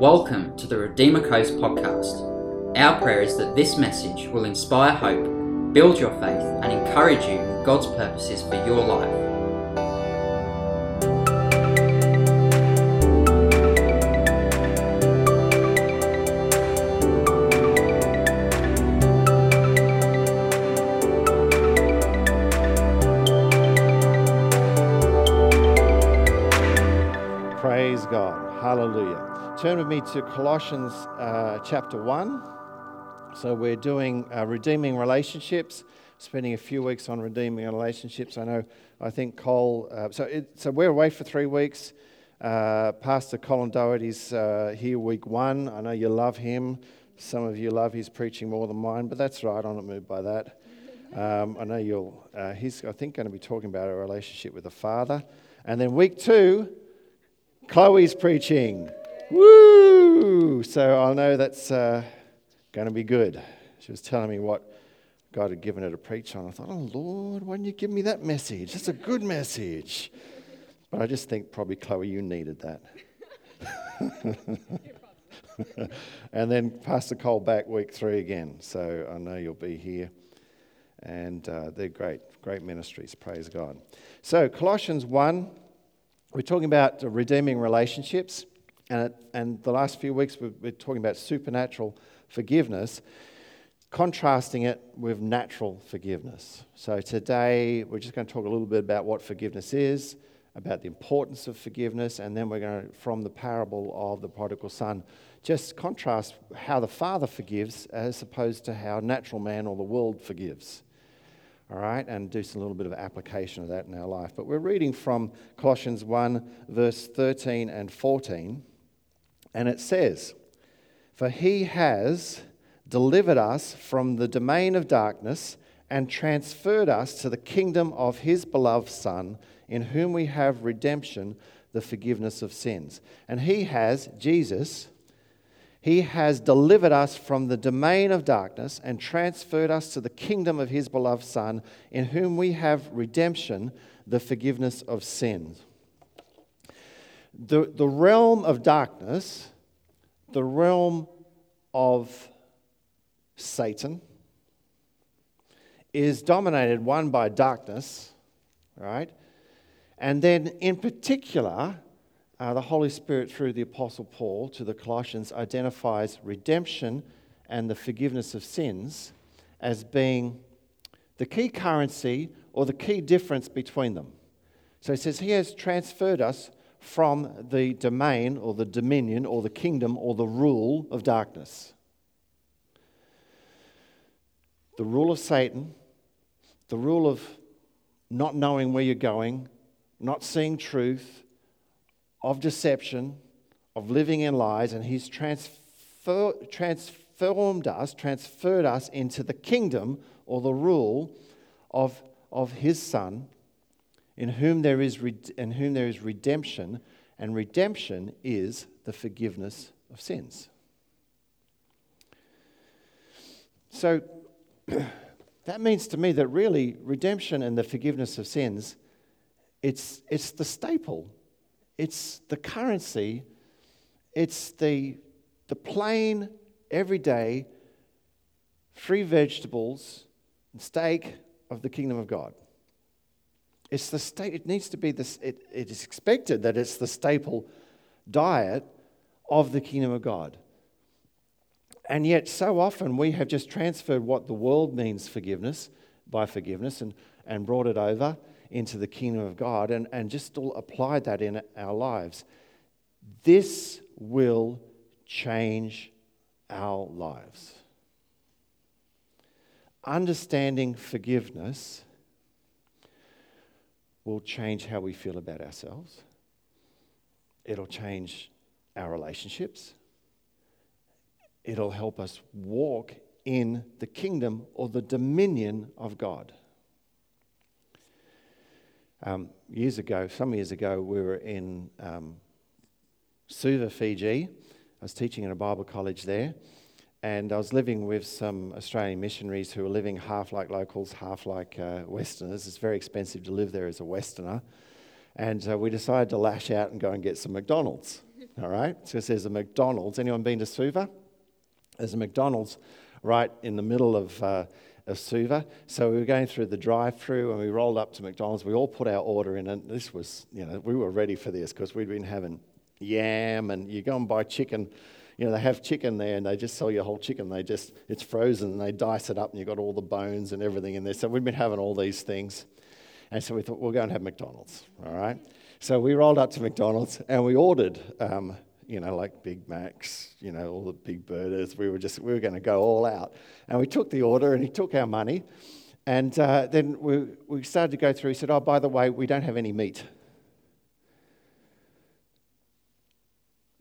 Welcome to the Redeemer Coast podcast. Our prayer is that this message will inspire hope, build your faith, and encourage you in God's purposes for your life. Turn with me to Colossians uh, chapter 1. So, we're doing uh, redeeming relationships, spending a few weeks on redeeming relationships. I know, I think Cole, uh, so, it, so we're away for three weeks. Uh, Pastor Colin Doherty's uh, here week one. I know you love him. Some of you love his preaching more than mine, but that's right. I'm not moved by that. Um, I know you'll, uh, he's, I think, going to be talking about a relationship with the Father. And then week two, Chloe's preaching. Woo! So I know that's uh, going to be good. She was telling me what God had given her to preach on. I thought, oh Lord, why didn't you give me that message? That's a good message. But I just think probably, Chloe, you needed that. and then Pastor Cole back week three again. So I know you'll be here. And uh, they're great, great ministries. Praise God. So, Colossians 1. We're talking about redeeming relationships, and, it, and the last few weeks we've been talking about supernatural forgiveness, contrasting it with natural forgiveness. So today we're just going to talk a little bit about what forgiveness is, about the importance of forgiveness, and then we're going to, from the parable of the prodigal son, just contrast how the father forgives as opposed to how natural man or the world forgives all right, and do some little bit of application of that in our life. But we're reading from Colossians 1, verse 13 and 14, and it says, For he has delivered us from the domain of darkness and transferred us to the kingdom of his beloved Son, in whom we have redemption, the forgiveness of sins. And he has, Jesus, he has delivered us from the domain of darkness and transferred us to the kingdom of His beloved Son, in whom we have redemption, the forgiveness of sins. The, the realm of darkness, the realm of Satan, is dominated one by darkness, right? And then in particular, uh, the Holy Spirit, through the Apostle Paul to the Colossians, identifies redemption and the forgiveness of sins as being the key currency or the key difference between them. So he says, He has transferred us from the domain or the dominion or the kingdom or the rule of darkness. The rule of Satan, the rule of not knowing where you're going, not seeing truth, of deception, of living in lies, and He's transfer, transformed us, transferred us into the kingdom or the rule of, of His Son, in whom, there is in whom there is redemption, and redemption is the forgiveness of sins. So that means to me that really redemption and the forgiveness of sins, it's, it's the staple it's the currency, it's the, the plain, everyday, free vegetables and steak of the kingdom of God. It's the state, it needs to be this, it, it is expected that it's the staple diet of the kingdom of God. And yet, so often we have just transferred what the world means forgiveness by forgiveness and, and brought it over into the kingdom of God and, and just all applied that in our lives. This will change our lives. Understanding forgiveness will change how we feel about ourselves. It'll change our relationships. It'll help us walk in the kingdom or the dominion of God. Um, years ago, some years ago, we were in um, Suva, Fiji. I was teaching in a Bible college there, and I was living with some Australian missionaries who were living half like locals, half like uh, Westerners. It's very expensive to live there as a Westerner. And uh, we decided to lash out and go and get some McDonald's. all right? So there's a McDonald's. Anyone been to Suva? There's a McDonald's right in the middle of, uh, of Suva. So we were going through the drive through and we rolled up to McDonald's. We all put our order in, and this was, you know, we were ready for this because we'd been having yam and you go and buy chicken. You know, they have chicken there and they just sell you a whole chicken. They just, it's frozen and they dice it up and you've got all the bones and everything in there. So we've been having all these things. And so we thought, we'll go and have McDonald's, all right? So we rolled up to McDonald's and we ordered, um, you know, like Big Macs, you know, all the big burgers. We were just, we were going to go all out. And we took the order and he took our money. And uh, then we, we started to go through. He said, oh, by the way, we don't have any meat.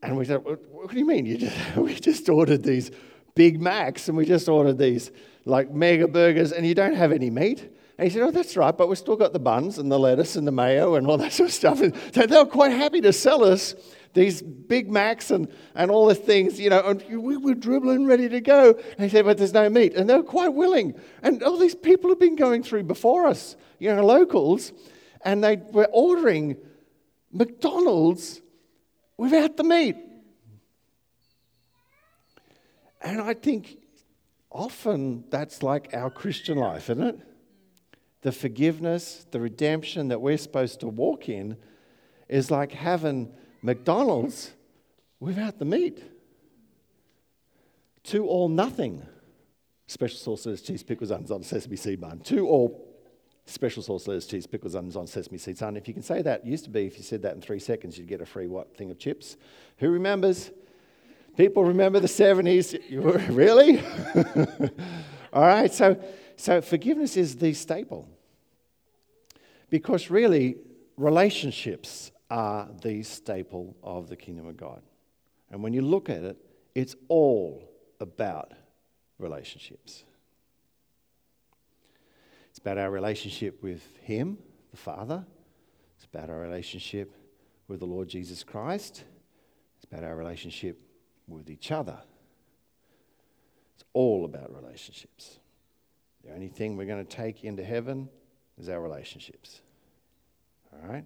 And we said, what, do you mean? You just, we just ordered these Big Macs and we just ordered these like mega burgers and you don't have any meat? And he said, Oh, that's right, but we've still got the buns and the lettuce and the mayo and all that sort of stuff. And so they were quite happy to sell us these Big Macs and, and all the things, you know, and we were dribbling ready to go. And he said, But there's no meat. And they were quite willing. And all these people have been going through before us, you know, locals, and they were ordering McDonald's without the meat. And I think often that's like our Christian life, isn't it? the forgiveness, the redemption that we're supposed to walk in is like having McDonald's without the meat. Two all nothing. Special sauce, cheese, pickles, onions on sesame seed bun. Two all special sauce, lettuce, cheese, pickles, onions on sesame seeds. And If you can say that, used to be if you said that in three seconds, you'd get a free what thing of chips. Who remembers? People remember the 70s? You were, really? all right, so so forgiveness is the staple. Because really, relationships are the staple of the kingdom of God. And when you look at it, it's all about relationships. It's about our relationship with Him, the Father. It's about our relationship with the Lord Jesus Christ. It's about our relationship with each other. It's all about relationships. The only thing we're going to take into heaven is our relationships. All right?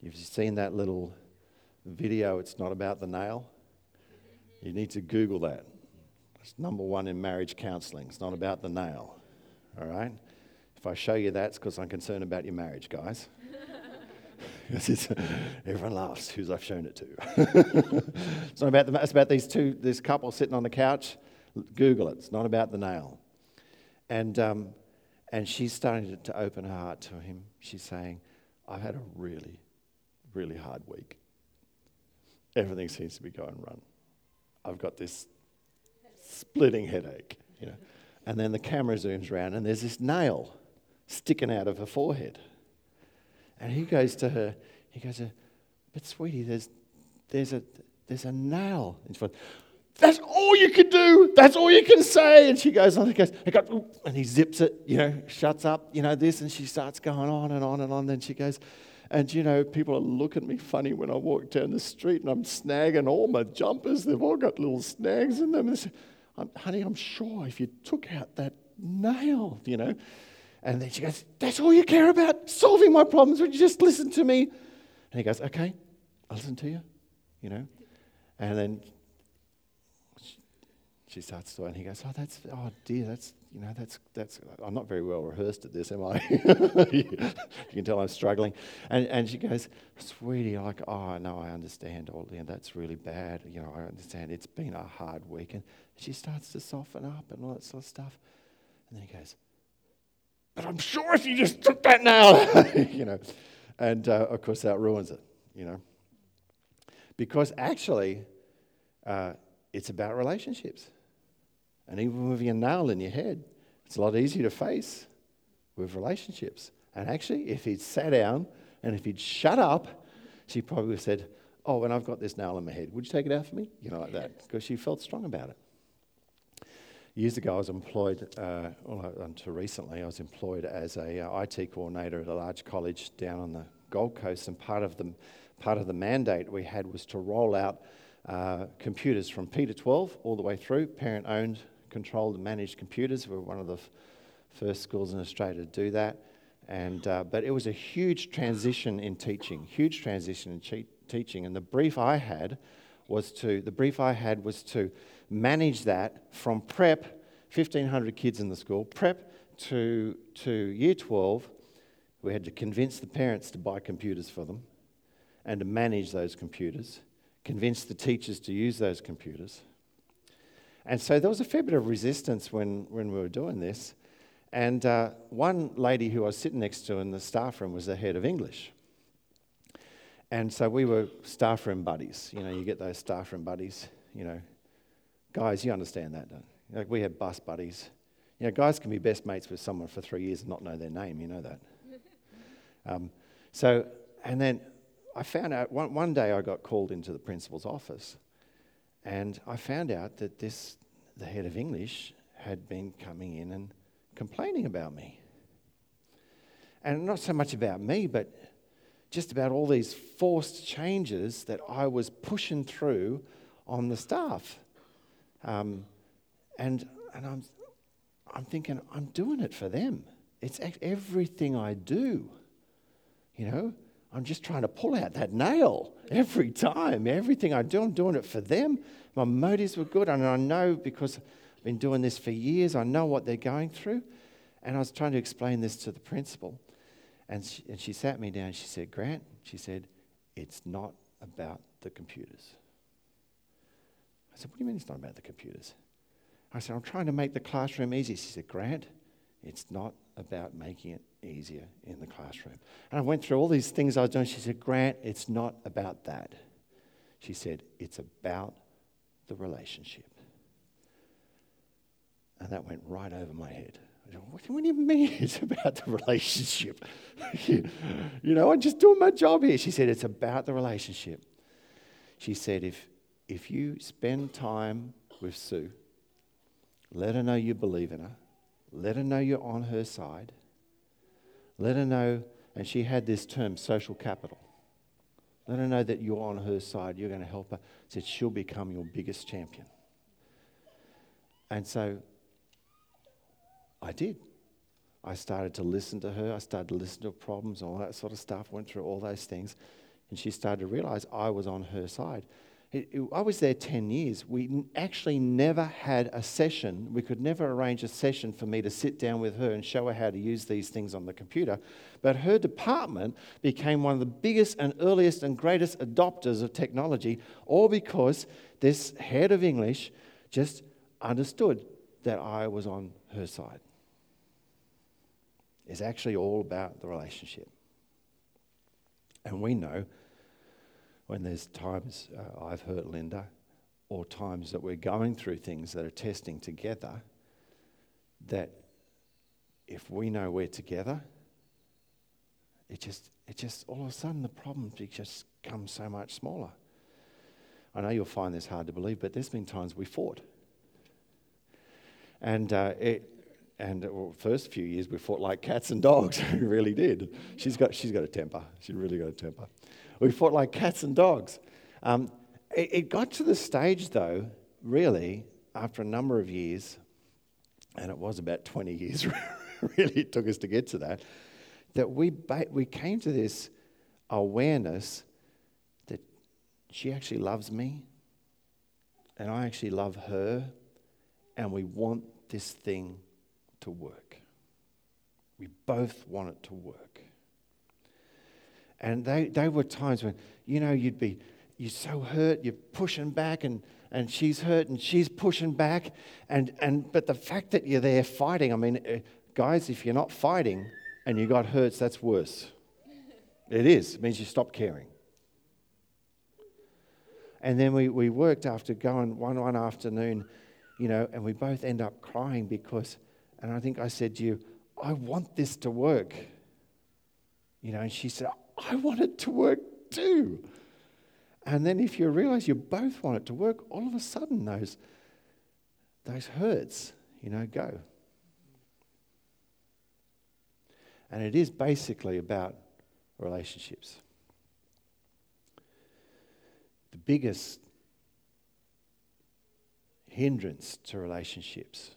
You've seen that little video, It's Not About the Nail? You need to Google that. It's number one in marriage counseling. It's not about the nail. All right? If I show you that, it's because I'm concerned about your marriage, guys. everyone laughs who's I've shown it to. it's not about the, it's about these two, this couple sitting on the couch. Google it. It's not about the nail. And, um, and she's starting to open her heart to him. She's saying, I've had a really, really hard week. Everything seems to be going wrong. I've got this splitting headache, you know. And then the camera zooms around and there's this nail sticking out of her forehead. And he goes to her, he goes, but sweetie, there's, there's, a, there's a nail in front. That's all you can do. That's all you can say. And she goes on and goes, and he zips it, you know, shuts up, you know, this. And she starts going on and on and on. Then she goes, and, you know, people are looking at me funny when I walk down the street and I'm snagging all my jumpers. They've all got little snags in them. And say, honey, I'm sure if you took out that nail, you know. And then she goes, That's all you care about? Solving my problems? Would you just listen to me? And he goes, Okay, I'll listen to you, you know. And then she starts to, and he goes, "Oh, that's oh dear, that's you know that's that's I'm not very well rehearsed at this, am I? you can tell I'm struggling." And and she goes, "Sweetie, like oh no, I understand all yeah, that's really bad. You know, I understand. It's been a hard week." And she starts to soften up and all that sort of stuff. And then he goes, "But I'm sure if you just took that now, you know," and uh, of course that ruins it, you know, because actually. Uh, it's about relationships. And even with your nail in your head, it's a lot easier to face with relationships. And actually, if he'd sat down and if he'd shut up, she probably would have said, Oh, and I've got this nail in my head, would you take it out for me? You know, like that, because she felt strong about it. Years ago, I was employed, uh, well, until recently, I was employed as a uh, IT coordinator at a large college down on the Gold Coast, and part of the part of the mandate we had was to roll out uh, computers from P to 12 all the way through, parent owned controlled and managed computers. We were one of the f- first schools in Australia to do that. And, uh, but it was a huge transition in teaching, huge transition in che- teaching. And the brief I had was to, the brief I had was to manage that from prep, 1,500 kids in the school, prep to, to year 12. We had to convince the parents to buy computers for them and to manage those computers, convince the teachers to use those computers. And so there was a fair bit of resistance when, when we were doing this. And uh, one lady who I was sitting next to in the staff room was the head of English. And so we were staff room buddies. You know, you get those staff room buddies. You know, guys, you understand that, don't you? Like we had bus buddies. You know, guys can be best mates with someone for three years and not know their name. You know that. Um, so, and then I found out one, one day I got called into the principal's office, and I found out that this, the head of English, had been coming in and complaining about me. And not so much about me, but just about all these forced changes that I was pushing through on the staff. Um, and and I'm, I'm thinking, I'm doing it for them. It's everything I do. You know, I'm just trying to pull out that nail every time. Everything I do, I'm doing it for them. My motives were good, and I know because I've been doing this for years, I know what they're going through. And I was trying to explain this to the principal. And she, and she sat me down. She said, Grant, she said, it's not about the computers. I said, What do you mean it's not about the computers? I said, I'm trying to make the classroom easier. She said, Grant, it's not about making it easier in the classroom. And I went through all these things I was doing. She said, Grant, it's not about that. She said, It's about the relationship. And that went right over my head. What, do you mean it's about the relationship? you, know, I'm just doing my job here. She said, It's about the relationship. She said, If, if you spend time with Sue, let her know you believe in her, let her know you're on her side, let her know, and she had this term, social capital. Let her know that you're on her side, you're going to help her. Said she'll become your biggest champion. And so I did. I started to listen to her. I started to listen to her problems, all that sort of stuff. Went through all those things. And she started to realize I was on her side. It, it, I was there 10 years. We n- actually never had a session. We could never arrange a session for me to sit down with her and show her how to use these things on the computer. But her department became one of the biggest and earliest and greatest adopters of technology, all because this head of English just understood that I was on her side is actually all about the relationship. And we know when there's times uh, I've hurt Linda or times that we're going through things that are testing together, that if we know we're together, it just, it just, all of a sudden the problems just come so much smaller. I know you'll find this hard to believe, but there's been times we fought. And uh, it, and well, first few years we fought like cats and dogs. we really did. She's got, she's got a temper. She really got a temper. We fought like cats and dogs. Um, it, it got to the stage, though, really, after a number of years, and it was about 20 years, really, it took us to get to that, that we, ba- we came to this awareness that she actually loves me, and I actually love her, and we want this thing to work. We both want it to work. And they, they were times when, you know, you'd be, you're so hurt, you're pushing back, and, and she's hurt, and she's pushing back. And, and, but the fact that you're there fighting, I mean, uh, guys, if you're not fighting and you got hurts, that's worse. it is. It means you stop caring. And then we, we worked after going one, one afternoon, you know, and we both end up crying because and I think I said to you, I want this to work. You know, and she said, I want it to work too. And then if you realize you both want it to work, all of a sudden those, those hurts, you know, go. And it is basically about relationships. The biggest hindrance to relationships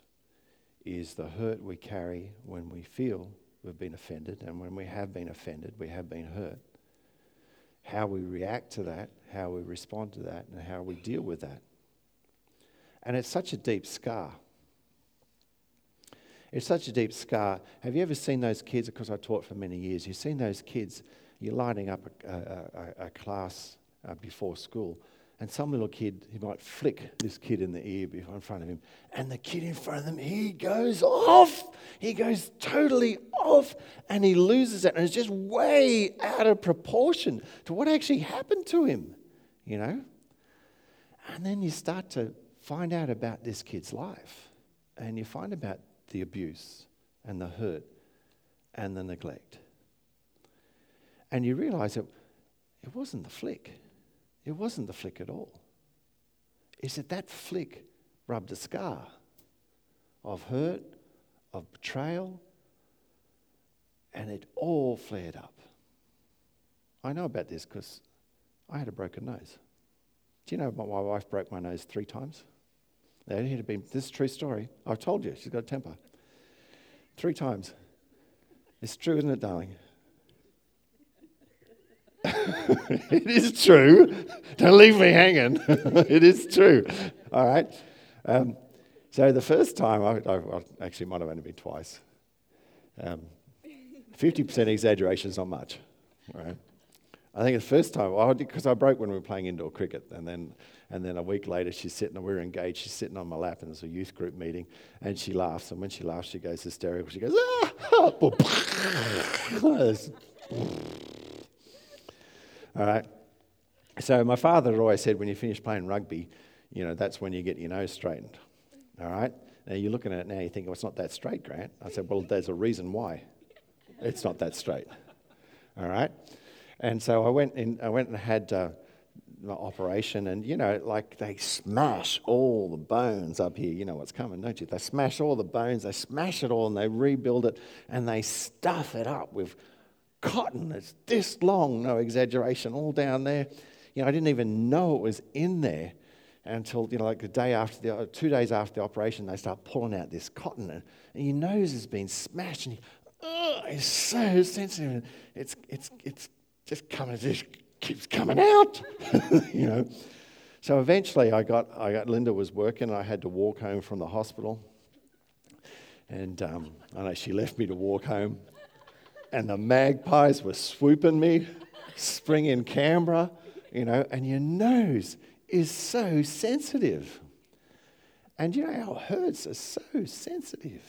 is the hurt we carry when we feel we've been offended, and when we have been offended, we have been hurt. how we react to that, how we respond to that, and how we deal with that. And it's such a deep scar. It's such a deep scar. Have you ever seen those kids? Because I taught for many years. You've seen those kids, you're lining up a, a, a, a class uh, before school, and some little kid, he might flick this kid in the ear in front of him, and the kid in front of them, he goes off. He goes totally off, and he loses it, and it's just way out of proportion to what actually happened to him, you know? And then you start to find out about this kid's life, and you find about the abuse and the hurt and the neglect. And you realize that it wasn't the flick. It wasn't the flick at all. It's that that flick rubbed a scar of hurt, of betrayal, and it all flared up. I know about this because I had a broken nose. Do you know my wife broke my nose three times? It had been, this true story. I've told you, she's got a temper. Three times. It's true, isn't it, darling? it is true. Don't leave me hanging. it is true. All right. Um, so the first time, I, I, I, actually might have only been twice. Um, 50% exaggeration is not much. Right? I think the first time, because I broke when we were playing indoor cricket, and then and then a week later, she's sitting, we are engaged, she's sitting on my lap, and there's a youth group meeting, and she laughs. And when she laughs, she goes hysterical. She goes, ah! All right. So my father always said, when you finish playing rugby, you know, that's when you get your nose straightened. All right. Now you're looking at it now, you think, well, it's not that straight, Grant. I said, well, there's a reason why it's not that straight. All right. And so I went in, I went and had. Uh, operation, and you know, like they smash all the bones up here. You know what's coming, don't you? They smash all the bones, they smash it all, and they rebuild it, and they stuff it up with cotton that's this long, no exaggeration, all down there. You know, I didn't even know it was in there until you know, like the day after the two days after the operation, they start pulling out this cotton, and, and your nose has been smashed, and you, it's so sensitive. It's it's it's just coming, just keeps coming out, you know. So eventually I got, I got, Linda was working and I had to walk home from the hospital. And um, I know she left me to walk home. And the magpies were swooping me, spring in Canberra, you know, and your nose is so sensitive. And you know, our hurts are so sensitive.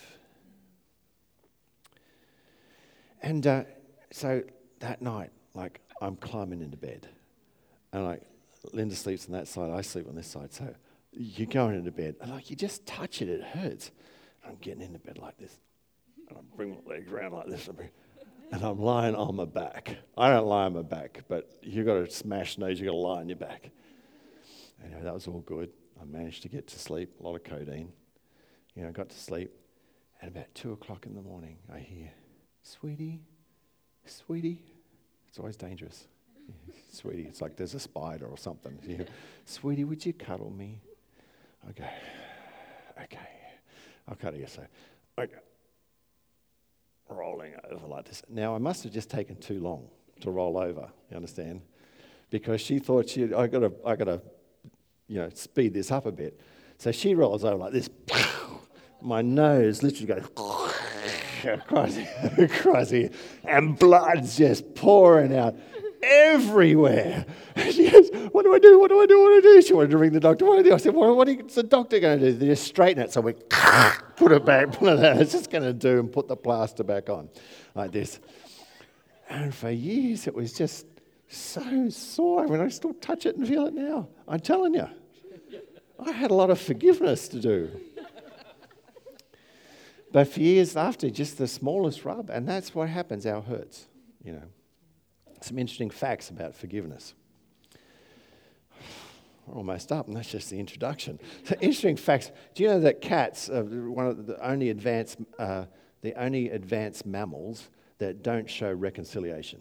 And uh, so that night, like, I'm climbing into bed. And like, Linda sleeps on that side, I sleep on this side. So you're going into bed, and like, you just touch it, it hurts. I'm getting into bed like this. And I bring my legs around like this. And I'm lying on my back. I don't lie on my back, but you've got to smash nose, you've got to lie on your back. Anyway, that was all good. I managed to get to sleep, a lot of codeine. You know, I got to sleep. And about two o'clock in the morning, I hear, Sweetie, sweetie, it's always dangerous. Sweetie, it's like there's a spider or something. You Sweetie, would you cuddle me? Okay. Okay. I'll cuddle you. So, okay. Rolling over like this. Now, I must have just taken too long to roll over, you understand? Because she thought she, I gotta, I gotta, you know, speed this up a bit. So she rolls over like this. My nose literally goes across, across here, and blood's just pouring out everywhere. She goes, What do I do? What do I do? What do I do? She wanted to ring the doctor. What do I do? I said, What, is the doctor going to do? They just straighten it. So we put it back, put it out. It's just going to do and put the plaster back on like this. And for years, it was just so sore. I mean, I still touch it and feel it now. I'm telling you. I had a lot of forgiveness to do. But for years after, just the smallest rub, and that's what happens, our hurts, you know. Some interesting facts about forgiveness. We're almost up, and that's just the introduction. So interesting facts. Do you know that cats are one of the only advanced, uh, the only advanced mammals that don't show reconciliation?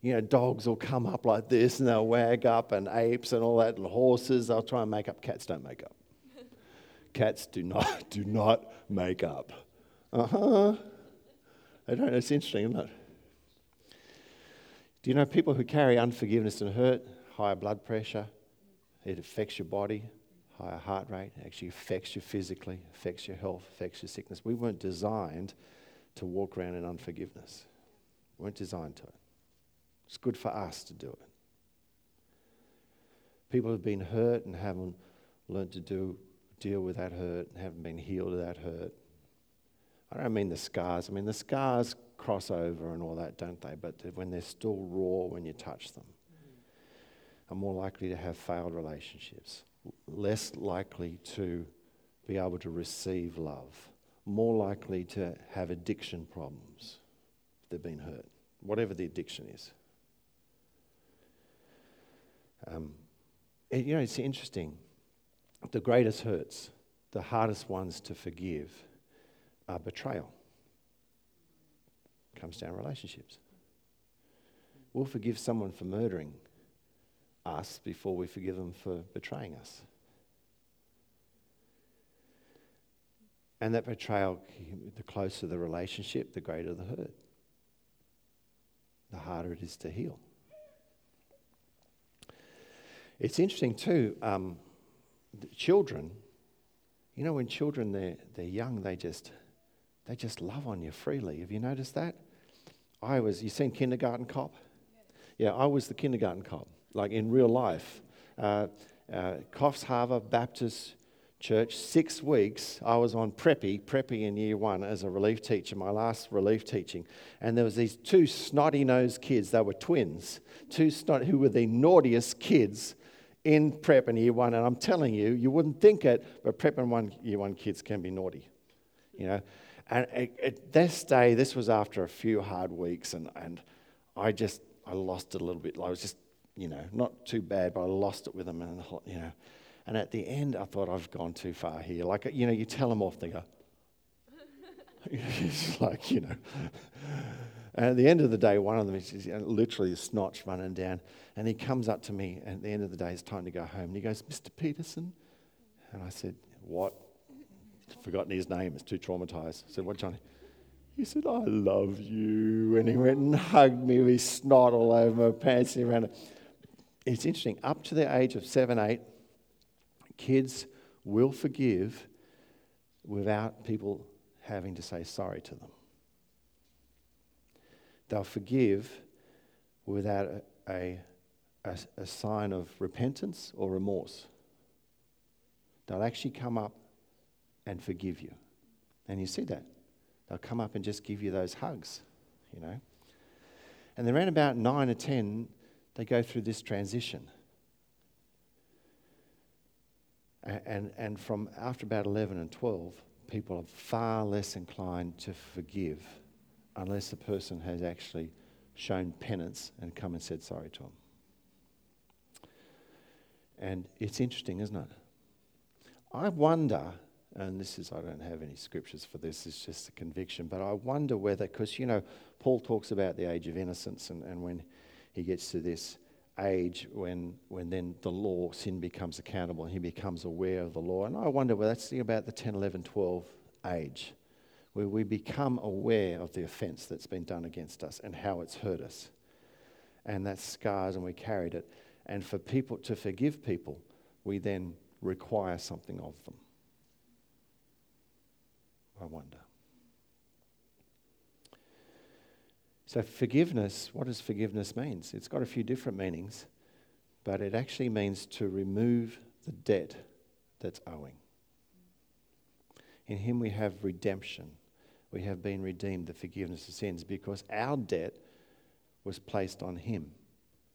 You know, dogs will come up like this and they'll wag up, and apes and all that, and horses, they'll try and make up. Cats don't make up. Cats do not, do not make up. Uh huh. I don't know, it's interesting, isn't it? Do you know people who carry unforgiveness and hurt, higher blood pressure, it affects your body, higher heart rate, It actually affects you physically, affects your health, affects your sickness. We weren't designed to walk around in unforgiveness. We weren't designed to it. It's good for us to do it. People have been hurt and haven't learned to do, deal with that hurt and haven't been healed of that hurt. I don't mean the scars. I mean, the scars cross over and all that, don't they? But when they're still raw when you touch them, are more likely to have failed relationships, less likely to be able to receive love, more likely to have addiction problems if they've been hurt, whatever the addiction is. Um, you know, it's interesting. The greatest hurts, the hardest ones to forgive, are betrayal. Comes down relationships. We'll forgive someone for murdering us before we forgive them for betraying us. And that betrayal, the closer the relationship, the greater the hurt. The harder it is to heal. It's interesting too, um, children, you know, when children they're, they're young, they just, they just love on you freely. Have you noticed that? I was, you seen Kindergarten Cop? Yeah, I was the kindergarten cop like in real life. Uh, uh, Coffs Harbour Baptist Church, six weeks, I was on preppy, preppy in year one as a relief teacher, my last relief teaching. And there was these two snotty-nosed kids, they were twins, two snot, who were the naughtiest kids in prep in year one. And I'm telling you, you wouldn't think it, but prep in one, year one kids can be naughty, you know. And at this day, this was after a few hard weeks, and, and I just, I lost it a little bit. I was just you know, not too bad, but I lost it with them, and you know, and at the end, I thought I've gone too far here. Like, you know, you tell them off, they go, it's like, you know. And at the end of the day, one of them is uh, literally a snotch running down, and he comes up to me, and at the end of the day, it's time to go home. And he goes, Mr. Peterson? And I said, What? Forgotten his name, it's too traumatized. I said, What, Johnny? He said, I love you. And he went and hugged me with his snot all over my pants around it it's interesting, up to the age of seven, eight, kids will forgive without people having to say sorry to them. They'll forgive without a, a, a, sign of repentance or remorse. They'll actually come up and forgive you. And you see that. They'll come up and just give you those hugs, you know. And around about nine or ten, they go through this transition. And, and from after about 11 and 12, people are far less inclined to forgive unless the person has actually shown penance and come and said sorry to them. And it's interesting, isn't it? I wonder, and this is, I don't have any scriptures for this, it's just a conviction, but I wonder whether, because, you know, Paul talks about the age of innocence and, and when he gets to this age when, when then the law, sin becomes accountable and he becomes aware of the law. And I wonder whether that's about the 10, 11, 12 age, where we become aware of the offence that's been done against us and how it's hurt us. And that scars and we carried it. And for people to forgive people, we then require something of them. I wonder. So, forgiveness, what does forgiveness mean? It's got a few different meanings, but it actually means to remove the debt that's owing. In Him we have redemption. We have been redeemed, the forgiveness of sins, because our debt was placed on Him.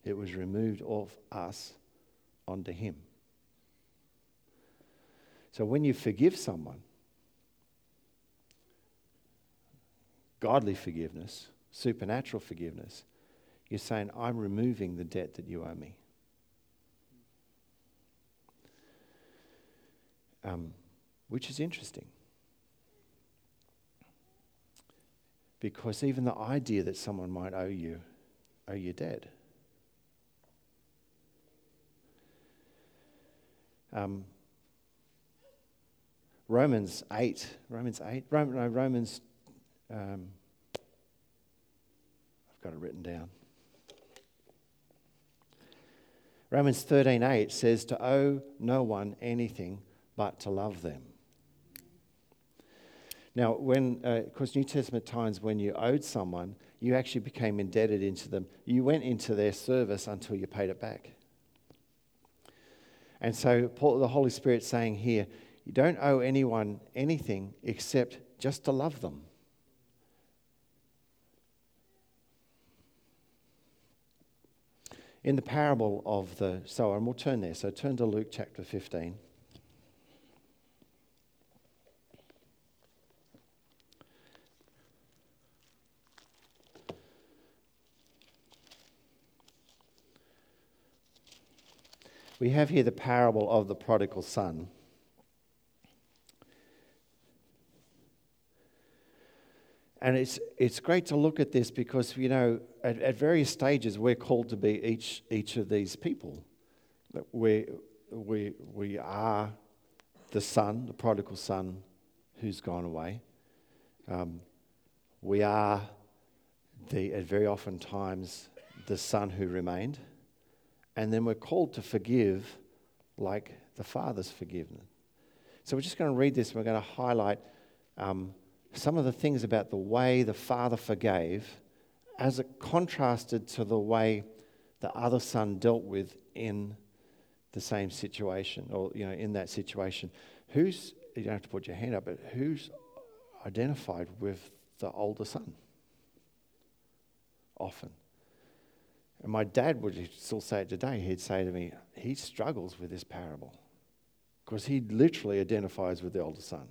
It was removed off us onto Him. So when you forgive someone, godly forgiveness, supernatural forgiveness, you're saying, I'm removing the debt that you owe me. Um, which is interesting. Because even the idea that someone might owe you, owe you debt. Um, Romans 8, Romans 8, Roman, no, Romans um, I've got it written down. Romans 13:8 says to owe no one anything but to love them. Now, when, uh, of course, New Testament times when you owed someone, you actually became indebted into them. You went into their service until you paid it back. And so, Paul, the Holy Spirit saying here, you don't owe anyone anything except just to love them. In the parable of the sower, and we'll turn there. So turn to Luke chapter 15. We have here the parable of the prodigal son. And it's, it's great to look at this because, you know, at, at various stages, we're called to be each, each of these people. We, we, we are the son, the prodigal son who's gone away. Um, we are the, at very often times, the son who remained. And then we're called to forgive like the Father's forgiven. So we're just going to read this we're going to highlight um, some of the things about the way the Father forgave as it contrasted to the way the other son dealt with in the same situation or you know in that situation who's you don't have to put your hand up but who's identified with the older son often and my dad would still say it today. He'd say to me, he struggles with this parable because he literally identifies with the older son.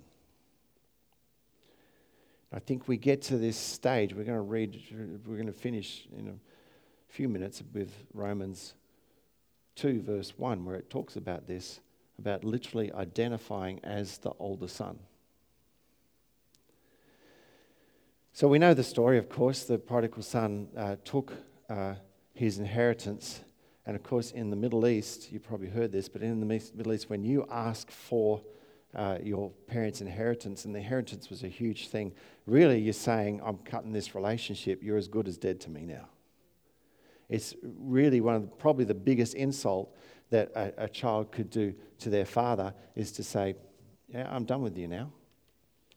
I think we get to this stage, we're going to read, we're going to finish in a few minutes with Romans 2, verse 1, where it talks about this, about literally identifying as the older son. So we know the story, of course. The prodigal son uh, took. Uh, his inheritance. And of course, in the Middle East, you probably heard this, but in the Middle East, when you ask for uh, your parents' inheritance, and the inheritance was a huge thing, really you're saying, I'm cutting this relationship, you're as good as dead to me now. It's really one of the, probably the biggest insult that a, a child could do to their father is to say, Yeah, I'm done with you now.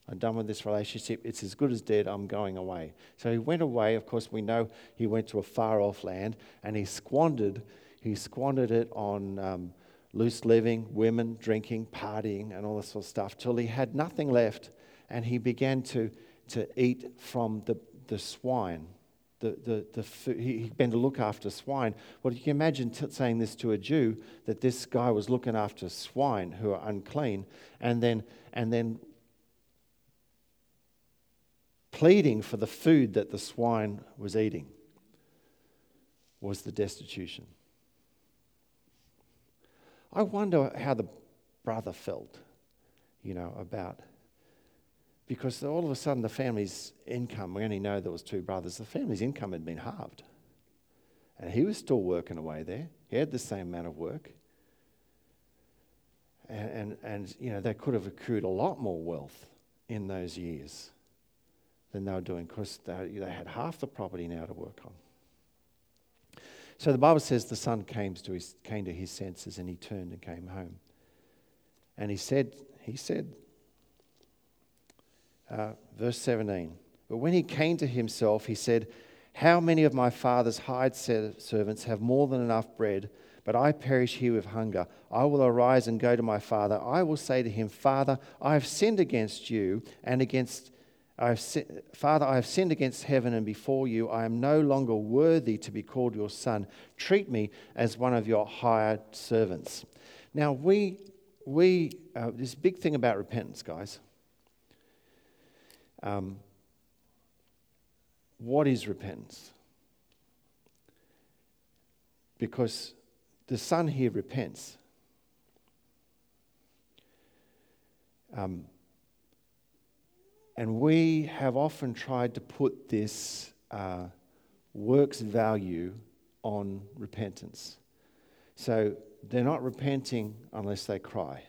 I'm done with this relationship. It's as good as dead. I'm going away. So he went away. Of course, we know he went to a far off land and he squandered. He squandered it on um, loose living, women, drinking, partying, and all this sort of stuff till he had nothing left. And he began to, to eat from the, the swine. The, the, the food, he began to look after swine. Well, you can imagine t- saying this to a Jew that this guy was looking after swine who are unclean, and then, and then pleading for the food that the swine was eating was the destitution. I wonder how the brother felt, you know, about because all of a sudden the family's income, we only know there was two brothers, the family's income had been halved. And he was still working away there. He had the same amount of work. And, and, and you know, they could have accrued a lot more wealth in those years than they were doing because they, they had half the property now to work on. So the Bible says the son came to his, came to his senses and he turned and came home. And he said, he said, uh, verse 17, but when he came to himself, he said, How many of my father's hired servants have more than enough bread, but I perish here with hunger? I will arise and go to my father. I will say to him, Father, I have sinned against you and against I have, Father, I have sinned against heaven and before you. I am no longer worthy to be called your son. Treat me as one of your hired servants. Now, we, we uh, this big thing about repentance, guys. Um, what is repentance? Because the son here repents. Um, and we have often tried to put this uh, works value on repentance. So they're not repenting unless they cry.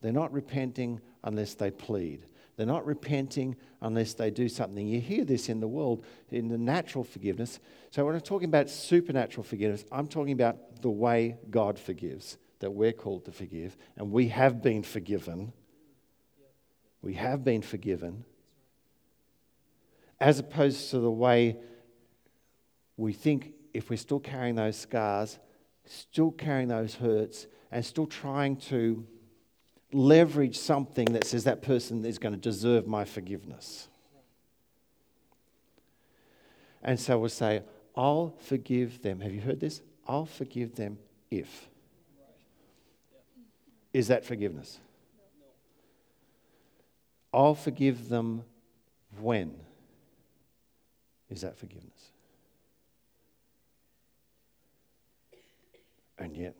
They're not repenting unless they plead. They're not repenting unless they do something. You hear this in the world, in the natural forgiveness. So when I'm talking about supernatural forgiveness, I'm talking about the way God forgives, that we're called to forgive, and we have been forgiven. We have been forgiven. As opposed to the way we think if we're still carrying those scars, still carrying those hurts, and still trying to leverage something that says that person is going to deserve my forgiveness. And so we'll say, I'll forgive them. Have you heard this? I'll forgive them if. Is that forgiveness? I'll forgive them when. Is that forgiveness? And yet,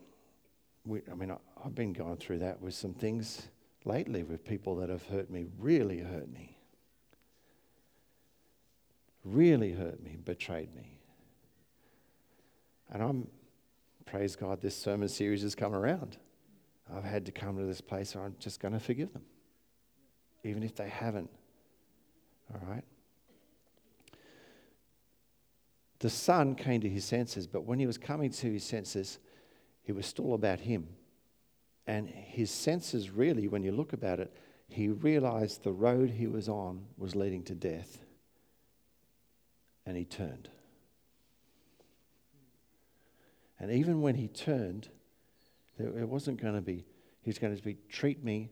we, I mean, I, I've been going through that with some things lately with people that have hurt me, really hurt me, really hurt me, betrayed me. And I'm, praise God, this sermon series has come around. I've had to come to this place where I'm just going to forgive them, even if they haven't. All right? The son came to his senses, but when he was coming to his senses, it was still about him. And his senses, really, when you look about it, he realized the road he was on was leading to death. And he turned. And even when he turned, it wasn't going to be, he was going to be, treat me,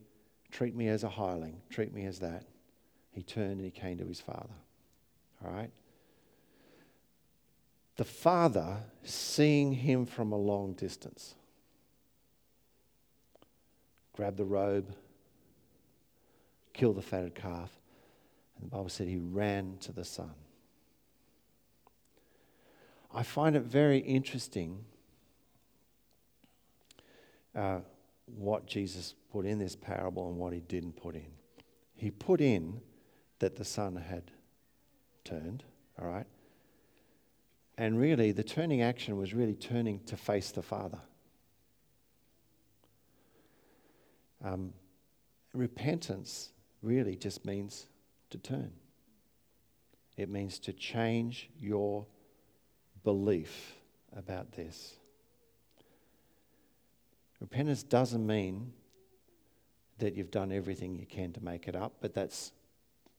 treat me as a hireling, treat me as that. He turned and he came to his father. All right? The father seeing him from a long distance grab the robe, kill the fatted calf. And the Bible said he ran to the son. I find it very interesting uh, what Jesus put in this parable and what he didn't put in. He put in that the son had turned, all right? And really, the turning action was really turning to face the Father. Um, repentance really just means to turn, it means to change your belief about this. Repentance doesn't mean that you've done everything you can to make it up, but that's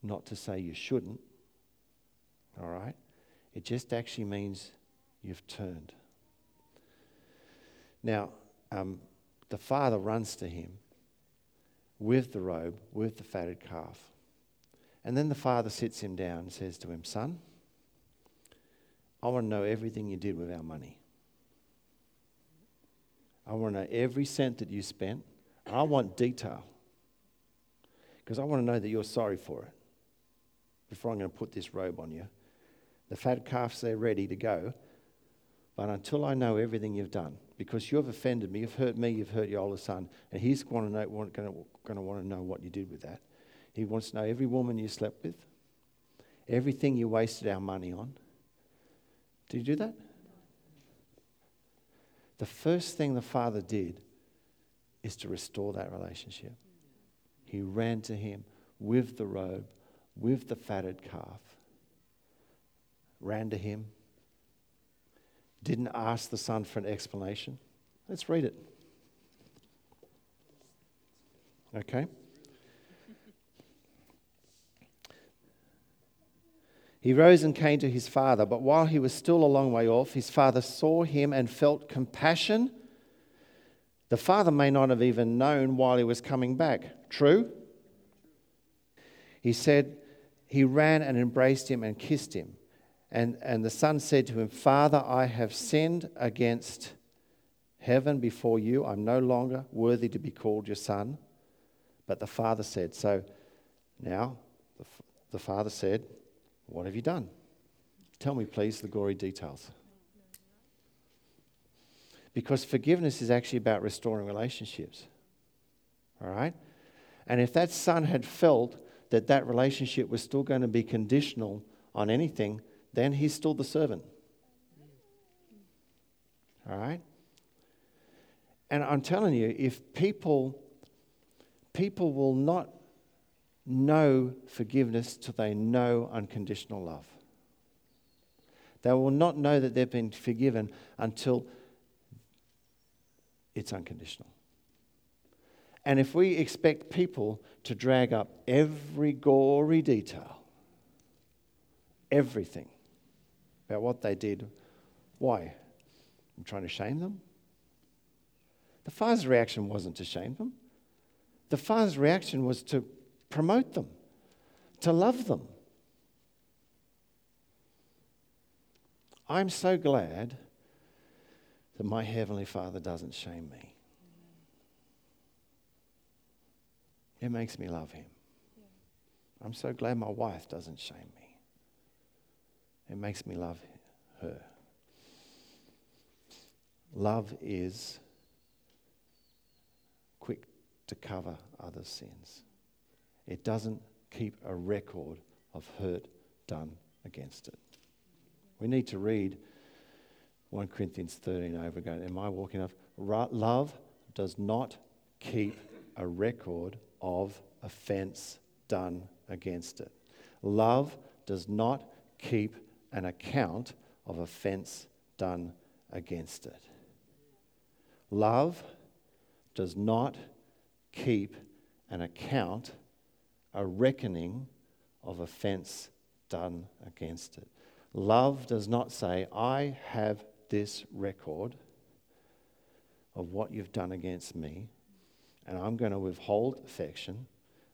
not to say you shouldn't. All right? It just actually means you've turned. Now, um, the father runs to him with the robe, with the fatted calf. And then the father sits him down and says to him, Son, I want to know everything you did with our money. I want to know every cent that you spent. I want detail. Because I want to know that you're sorry for it before I'm going to put this robe on you. The fat calf's there ready to go. But until I know everything you've done, because you've offended me, you've hurt me, you've hurt your older son, and he's going to, know, going to, going to want to know what you did with that. He wants to know every woman you slept with, everything you wasted our money on. Did you do that? The first thing the father did is to restore that relationship. He ran to him with the robe, with the fatted calf, ran to him, didn't ask the son for an explanation. Let's read it. Okay? He rose and came to his father, but while he was still a long way off, his father saw him and felt compassion. The father may not have even known while he was coming back. True? He said, He ran and embraced him and kissed him. And, and the son said to him, Father, I have sinned against heaven before you. I'm no longer worthy to be called your son. But the father said, So now the, the father said, What have you done? Tell me, please, the gory details. Because forgiveness is actually about restoring relationships. All right? And if that son had felt that that relationship was still going to be conditional on anything, then he's still the servant. All right? And I'm telling you, if people people will not know forgiveness till they know unconditional love. They will not know that they've been forgiven until it's unconditional. And if we expect people to drag up every gory detail, everything about what they did, why? I'm trying to shame them? The Father's reaction wasn't to shame them. The Father's reaction was to promote them, to love them. I'm so glad that my Heavenly Father doesn't shame me. It makes me love Him. I'm so glad my wife doesn't shame me. It makes me love her. Love is quick to cover others' sins. It doesn't keep a record of hurt done against it. We need to read 1 Corinthians 13 over again. Am I walking off? Love does not keep a record of offense done against it. Love does not keep an account of offense done against it. Love does not keep an account, a reckoning of offense done against it. Love does not say, I have this record of what you've done against me, and I'm going to withhold affection,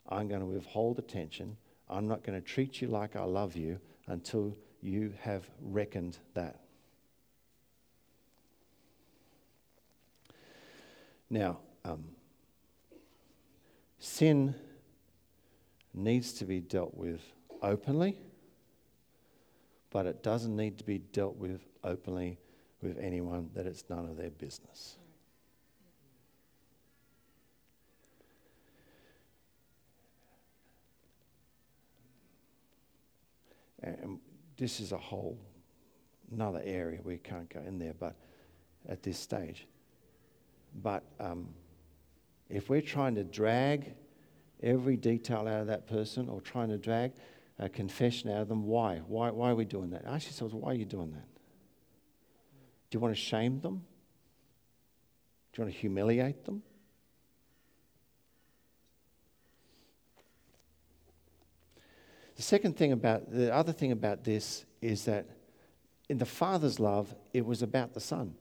I'm going to withhold attention, I'm not going to treat you like I love you until you have reckoned that. Now, um, sin needs to be dealt with openly, but it doesn't need to be dealt with openly with anyone that it's none of their business. And this is a whole another area we can't go in there, but at this stage. But um, if we're trying to drag every detail out of that person or trying to drag a confession out of them, why? Why, why are we doing that? Ask yourselves, why are you doing that? Do you want to shame them? Do you want to humiliate them? The second thing about the other thing about this is that in the Father's love, it was about the Son.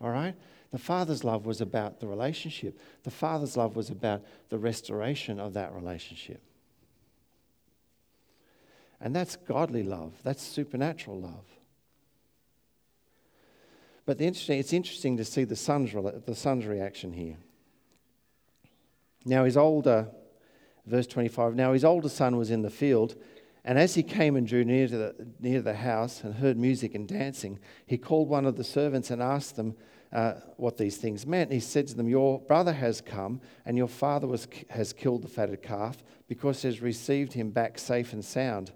All right? The Father's love was about the relationship. The Father's love was about the restoration of that relationship. And that's godly love, that's supernatural love. But the interesting, it's interesting to see the son's, the son's reaction here. Now, his older, verse 25, now his older son was in the field, and as he came and drew near to the, near the house and heard music and dancing, he called one of the servants and asked them, uh, what these things meant. He said to them, Your brother has come, and your father was, has killed the fatted calf because he has received him back safe and sound.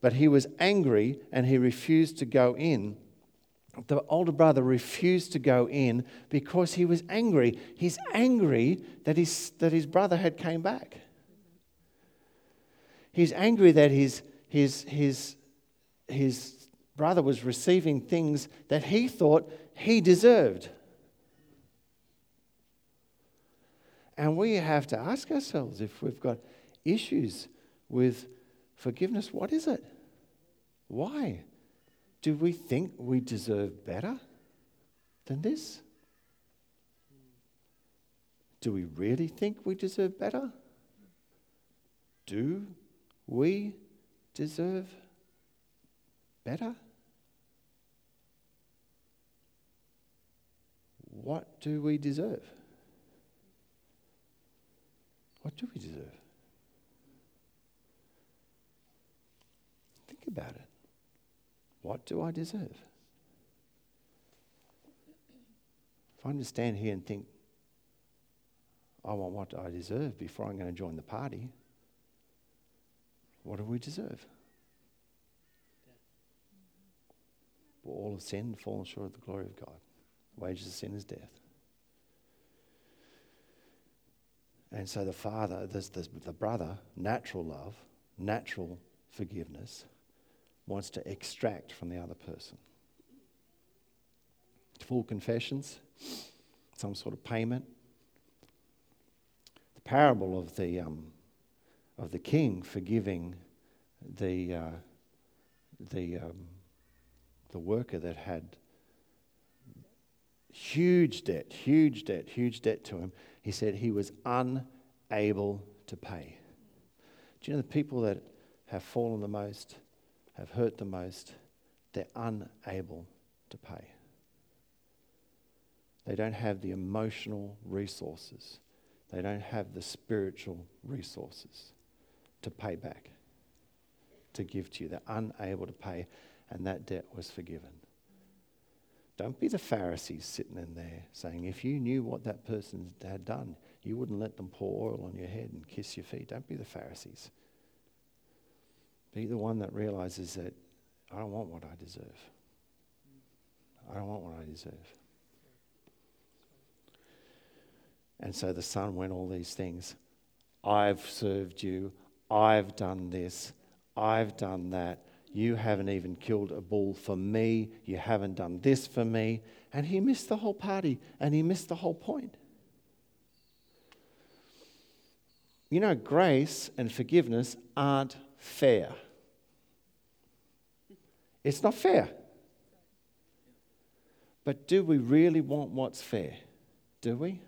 But he was angry and he refused to go in. The older brother refused to go in because he was angry. He's angry that his, that his brother had came back. He's angry that his, his, his, his brother was receiving things that he thought he deserved. And we have to ask ourselves if we've got issues with forgiveness, what is it? Why? Do we think we deserve better than this? Do we really think we deserve better? Do we deserve better? what do we deserve? What do we deserve? Think about it. What do I deserve? If I'm to stand here and think, I want what I deserve before I'm going to join the party, what do we deserve? Well, all have sinned fallen short of the glory of God. The wages of sin is death. And so the father, there's, there's the brother, natural love, natural forgiveness, wants to extract from the other person. Full confessions, some sort of payment. The parable of the, um, of the king forgiving the, uh, the, um, the worker that had huge debt, huge debt, huge debt to him. He said he was unable to pay. Do you know the people that have fallen the most, have hurt the most, they're unable to pay. They don't have the emotional resources, they don't have the spiritual resources to pay back, to give to you. They're unable to pay, and that debt was forgiven. Don't be the Pharisees sitting in there saying, if you knew what that person had done, you wouldn't let them pour oil on your head and kiss your feet. Don't be the Pharisees. Be the one that realizes that I don't want what I deserve. I don't want what I deserve. And so the son went all these things. I've served you. I've done this. I've done that. You haven't even killed a bull for me. You haven't done this for me. And he missed the whole party and he missed the whole point. You know, grace and forgiveness aren't fair. It's not fair. But do we really want what's fair? Do we?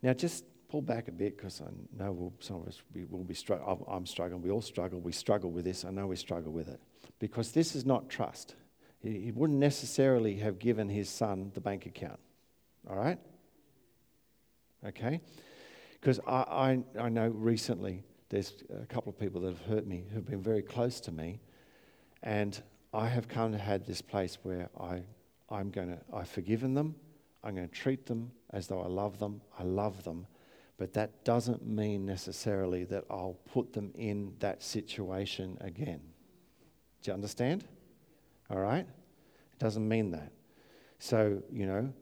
Now, just pull back a bit because I know we'll, some of us we will be struggling. I'm struggling. We all struggle. We struggle with this. I know we struggle with it because this is not trust. He, he wouldn't necessarily have given his son the bank account. All right? Okay? Because I, I, I know recently there's a couple of people that have hurt me who've been very close to me, and I have come to have this place where I, I'm going to, I've forgiven them. I'm going to treat them as though I love them. I love them. But that doesn't mean necessarily that I'll put them in that situation again. Do you understand? All right? It doesn't mean that. So, you know,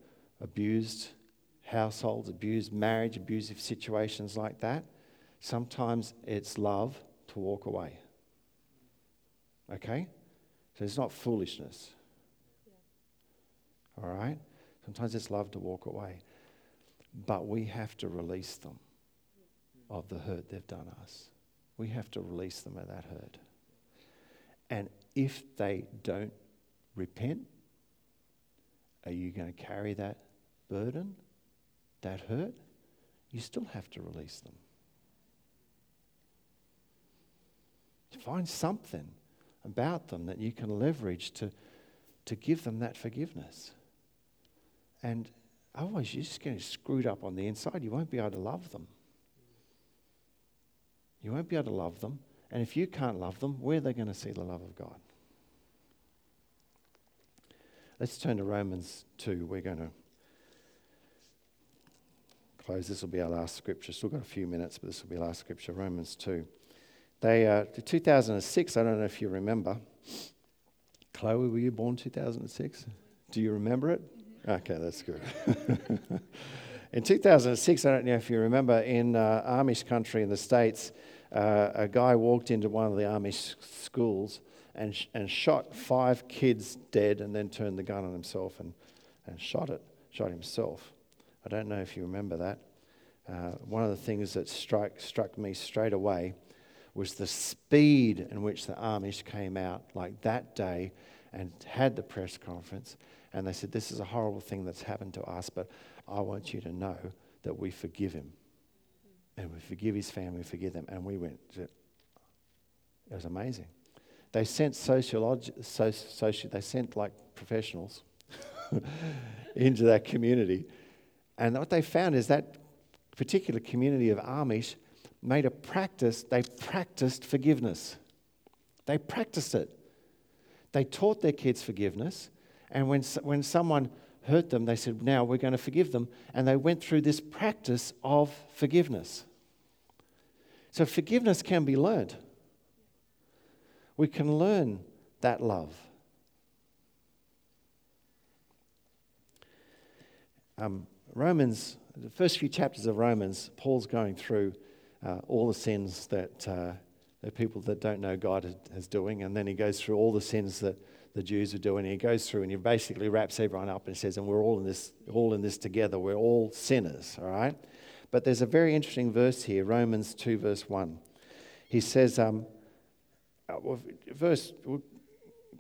abused households, abused marriage, abusive situations like that, sometimes it's love to walk away. Okay? So it's not foolishness. All right? Sometimes it's love to walk away. But we have to release them of the hurt they've done us. We have to release them of that hurt. And if they don't repent, are you going to carry that burden, that hurt? You still have to release them. Find something about them that you can leverage to, to give them that forgiveness. And Otherwise, you're just getting screwed up on the inside. You won't be able to love them. You won't be able to love them. And if you can't love them, where are they going to see the love of God? Let's turn to Romans 2. We're going to close. This will be our last scripture. Still got a few minutes, but this will be our last scripture. Romans 2. They, uh, 2006, I don't know if you remember. Chloe, were you born 2006? Do you remember it? Okay, that's good. in 2006, I don't know if you remember, in uh, Amish country in the States, uh, a guy walked into one of the Amish schools and, sh- and shot five kids dead and then turned the gun on himself and, and shot it, shot himself. I don't know if you remember that. Uh, one of the things that struck, struck me straight away was the speed in which the Amish came out, like that day, and had the press conference and they said, This is a horrible thing that's happened to us, but I want you to know that we forgive him. And we forgive his family, we forgive them. And we went, it was amazing. They sent sociology, soci, they sent like professionals into that community. And what they found is that particular community of Amish made a practice, they practiced forgiveness. They practiced it. They taught their kids forgiveness. And when, when someone hurt them, they said, Now we're going to forgive them. And they went through this practice of forgiveness. So forgiveness can be learned. We can learn that love. um, Romans, the first few chapters of Romans, Paul's going through uh, all the sins that uh, the people that don't know God is, is doing, and then he goes through all the sins that the Jews are doing. He goes through and he basically wraps everyone up and says, and we're all in this, all in this together. We're all sinners, all right? But there's a very interesting verse here, Romans 2, verse 1. He says, um, uh, verse,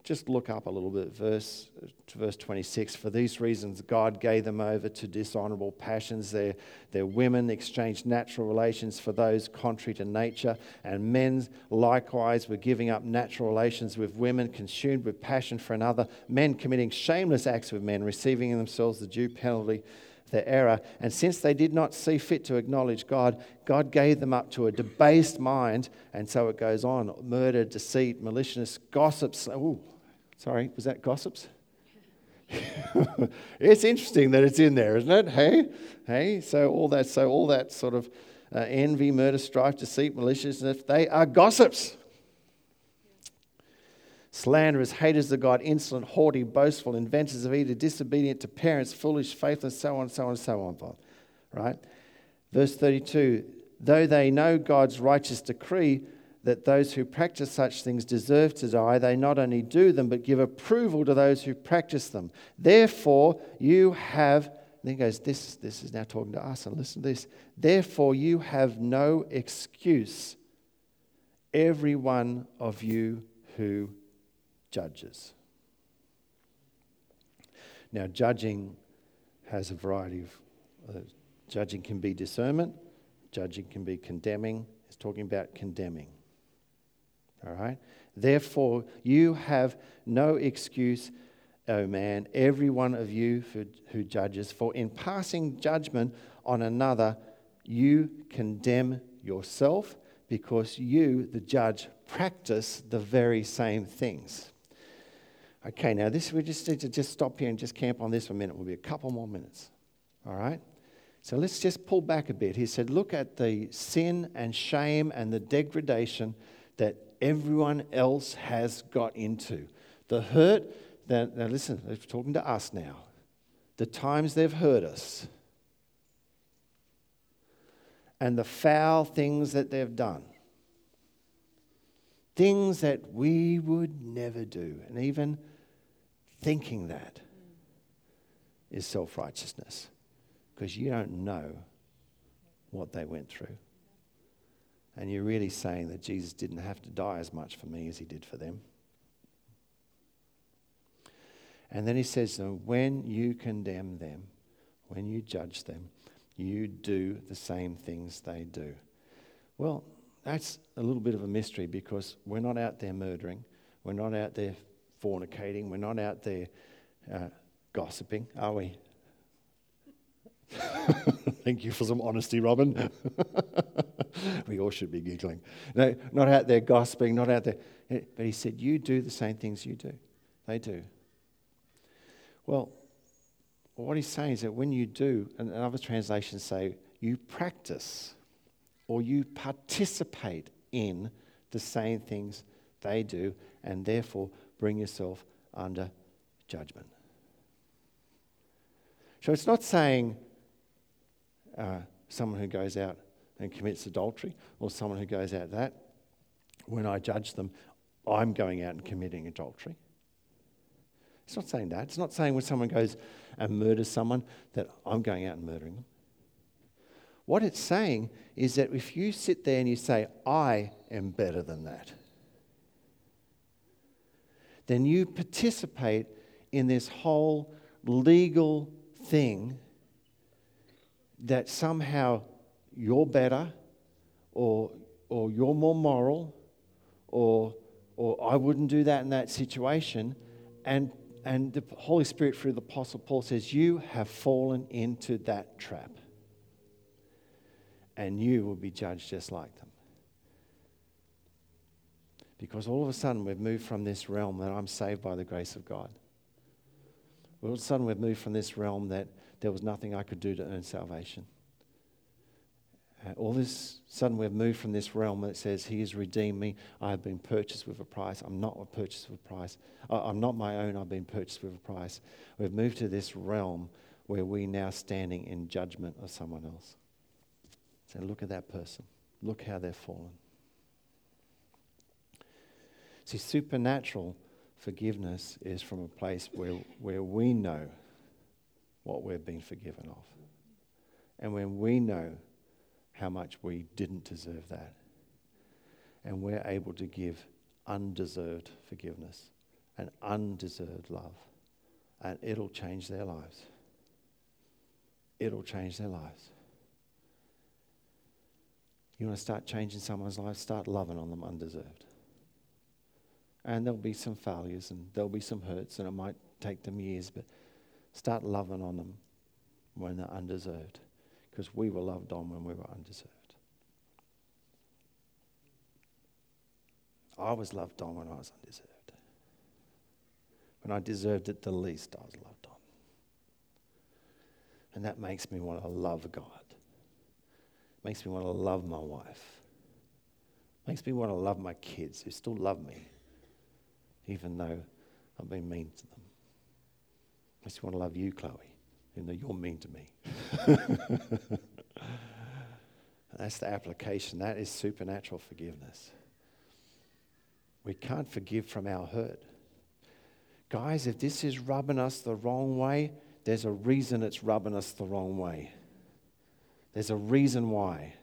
just look up a little bit, verse, verse 26. For these reasons, God gave them over to dishonorable passions. Their, their women exchanged natural relations for those contrary to nature, and men likewise were giving up natural relations with women, consumed with passion for another, men committing shameless acts with men, receiving in themselves the due penalty their error. And since they did not see fit to acknowledge God, God gave them up to a debased mind. And so it goes on murder, deceit, maliciousness, gossips. Ooh, Sorry, was that gossips? it's interesting that it's in there, isn't it? Hey, hey. So all that, so all that sort of uh, envy, murder, strife, deceit, maliciousness, they are gossips. Slanderers, haters of God, insolent, haughty, boastful, inventors of evil, disobedient to parents, foolish, faithless, so on, so on, so on. Right? Verse 32 Though they know God's righteous decree, that those who practice such things deserve to die, they not only do them, but give approval to those who practice them. Therefore, you have, then he goes, this, this is now talking to us, and listen to this. Therefore, you have no excuse, every one of you who judges. Now, judging has a variety of, uh, judging can be discernment, judging can be condemning. It's talking about condemning. All right? Therefore, you have no excuse, O man, every one of you who, who judges, for in passing judgment on another, you condemn yourself because you, the judge, practice the very same things. Okay, now this we just need to just stop here and just camp on this for a minute. We'll be a couple more minutes. All right? So let's just pull back a bit. He said, look at the sin and shame and the degradation that everyone else has got into. The hurt, that, now listen, they're talking to us now. The times they've hurt us, and the foul things that they've done. Things that we would never do. And even thinking that is self righteousness because you don't know what they went through. And you're really saying that Jesus didn't have to die as much for me as he did for them. And then he says, when you condemn them, when you judge them, you do the same things they do. Well, that's a little bit of a mystery because we're not out there murdering, we're not out there fornicating, we're not out there uh, gossiping, are we? Thank you for some honesty, Robin. we all should be giggling. No, not out there gossiping, not out there. But he said, You do the same things you do. They do. Well, what he's saying is that when you do, and other translations say, you practice or you participate in the same things they do, and therefore bring yourself under judgment. So it's not saying uh, someone who goes out and commits adultery or someone who goes out that, when I judge them, I'm going out and committing adultery. It's not saying that. It's not saying when someone goes and murders someone that I'm going out and murdering them. What it's saying is that if you sit there and you say, I am better than that, then you participate in this whole legal thing that somehow you're better or, or you're more moral or, or I wouldn't do that in that situation. And, and the Holy Spirit, through the Apostle Paul, says, You have fallen into that trap. And you will be judged just like them. Because all of a sudden we've moved from this realm that I'm saved by the grace of God. All of a sudden we've moved from this realm that there was nothing I could do to earn salvation. Uh, all this sudden we've moved from this realm that says he has redeemed me i have been purchased with a price i'm not a purchased with a price i'm not my own i've been purchased with a price we've moved to this realm where we now standing in judgment of someone else. Say, look at that person. Look how they've fallen. See, supernatural forgiveness is from a place where, where we know what we've been forgiven of. And when we know how much we didn't deserve that, and we're able to give undeserved forgiveness and undeserved love, and it'll change their lives. It'll change their lives. You want to start changing someone's life? Start loving on them undeserved. And there'll be some failures and there'll be some hurts, and it might take them years, but start loving on them when they're undeserved. Because we were loved on when we were undeserved. I was loved on when I was undeserved. When I deserved it the least, I was loved on. And that makes me want to love God. Makes me want to love my wife. Makes me want to love my kids who still love me, even though I've been mean to them. Makes just want to love you, Chloe, even though you're mean to me. That's the application. That is supernatural forgiveness. We can't forgive from our hurt. Guys, if this is rubbing us the wrong way, there's a reason it's rubbing us the wrong way. There's a reason why.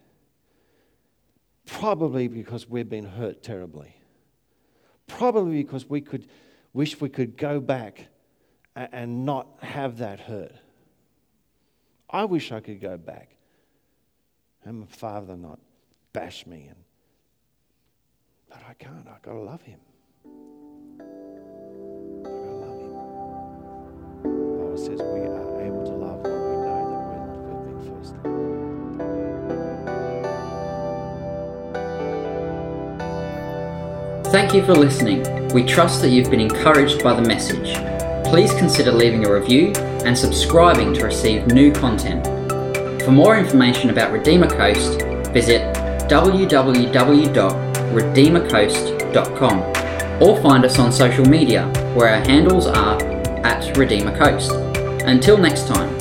Probably because we've been hurt terribly. Probably because we could wish we could go back and not have that hurt. I wish I could go back and my father not bash me and but I can't. I've got to love him. I've got to love him. The Bible says we are able to love when we know that we've first Thank you for listening. We trust that you've been encouraged by the message. Please consider leaving a review and subscribing to receive new content. For more information about Redeemer Coast, visit www.redeemercoast.com or find us on social media where our handles are at Redeemer Coast. Until next time.